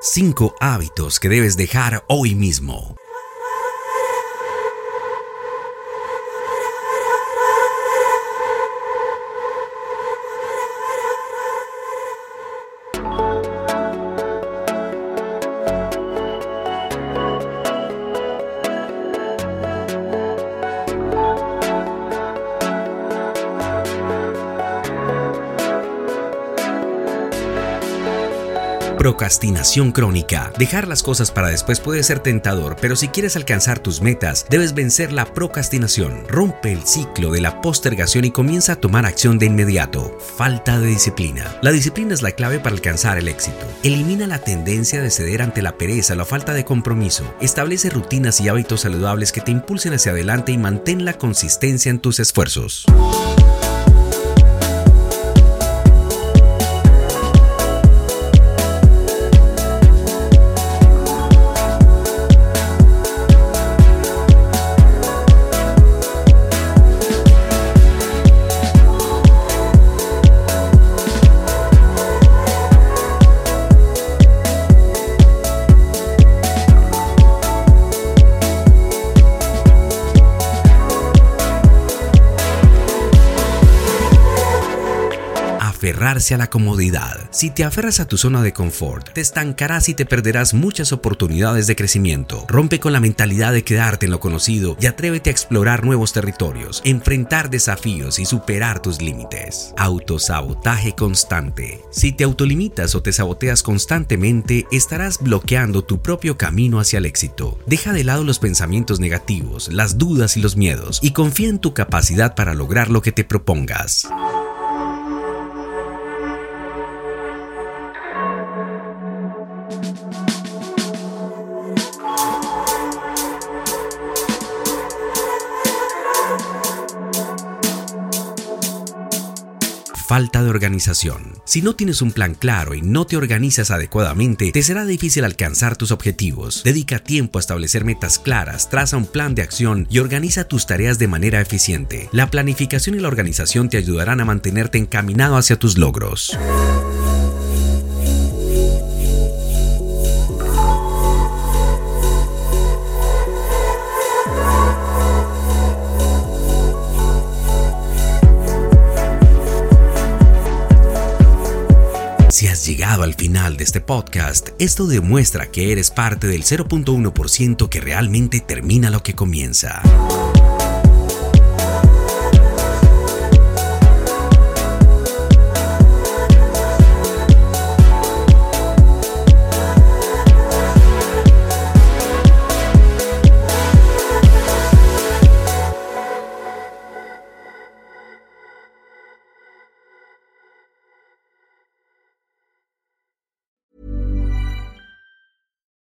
Cinco hábitos que debes dejar hoy mismo. Procrastinación crónica. Dejar las cosas para después puede ser tentador, pero si quieres alcanzar tus metas, debes vencer la procrastinación. Rompe el ciclo de la postergación y comienza a tomar acción de inmediato. Falta de disciplina. La disciplina es la clave para alcanzar el éxito. Elimina la tendencia de ceder ante la pereza o la falta de compromiso. Establece rutinas y hábitos saludables que te impulsen hacia adelante y mantén la consistencia en tus esfuerzos. Aferrarse a la comodidad. Si te aferras a tu zona de confort, te estancarás y te perderás muchas oportunidades de crecimiento. Rompe con la mentalidad de quedarte en lo conocido y atrévete a explorar nuevos territorios, enfrentar desafíos y superar tus límites. Autosabotaje constante. Si te autolimitas o te saboteas constantemente, estarás bloqueando tu propio camino hacia el éxito. Deja de lado los pensamientos negativos, las dudas y los miedos y confía en tu capacidad para lograr lo que te propongas. Falta de organización. Si no tienes un plan claro y no te organizas adecuadamente, te será difícil alcanzar tus objetivos. Dedica tiempo a establecer metas claras, traza un plan de acción y organiza tus tareas de manera eficiente. La planificación y la organización te ayudarán a mantenerte encaminado hacia tus logros. Si has llegado al final de este podcast, esto demuestra que eres parte del 0.1% que realmente termina lo que comienza.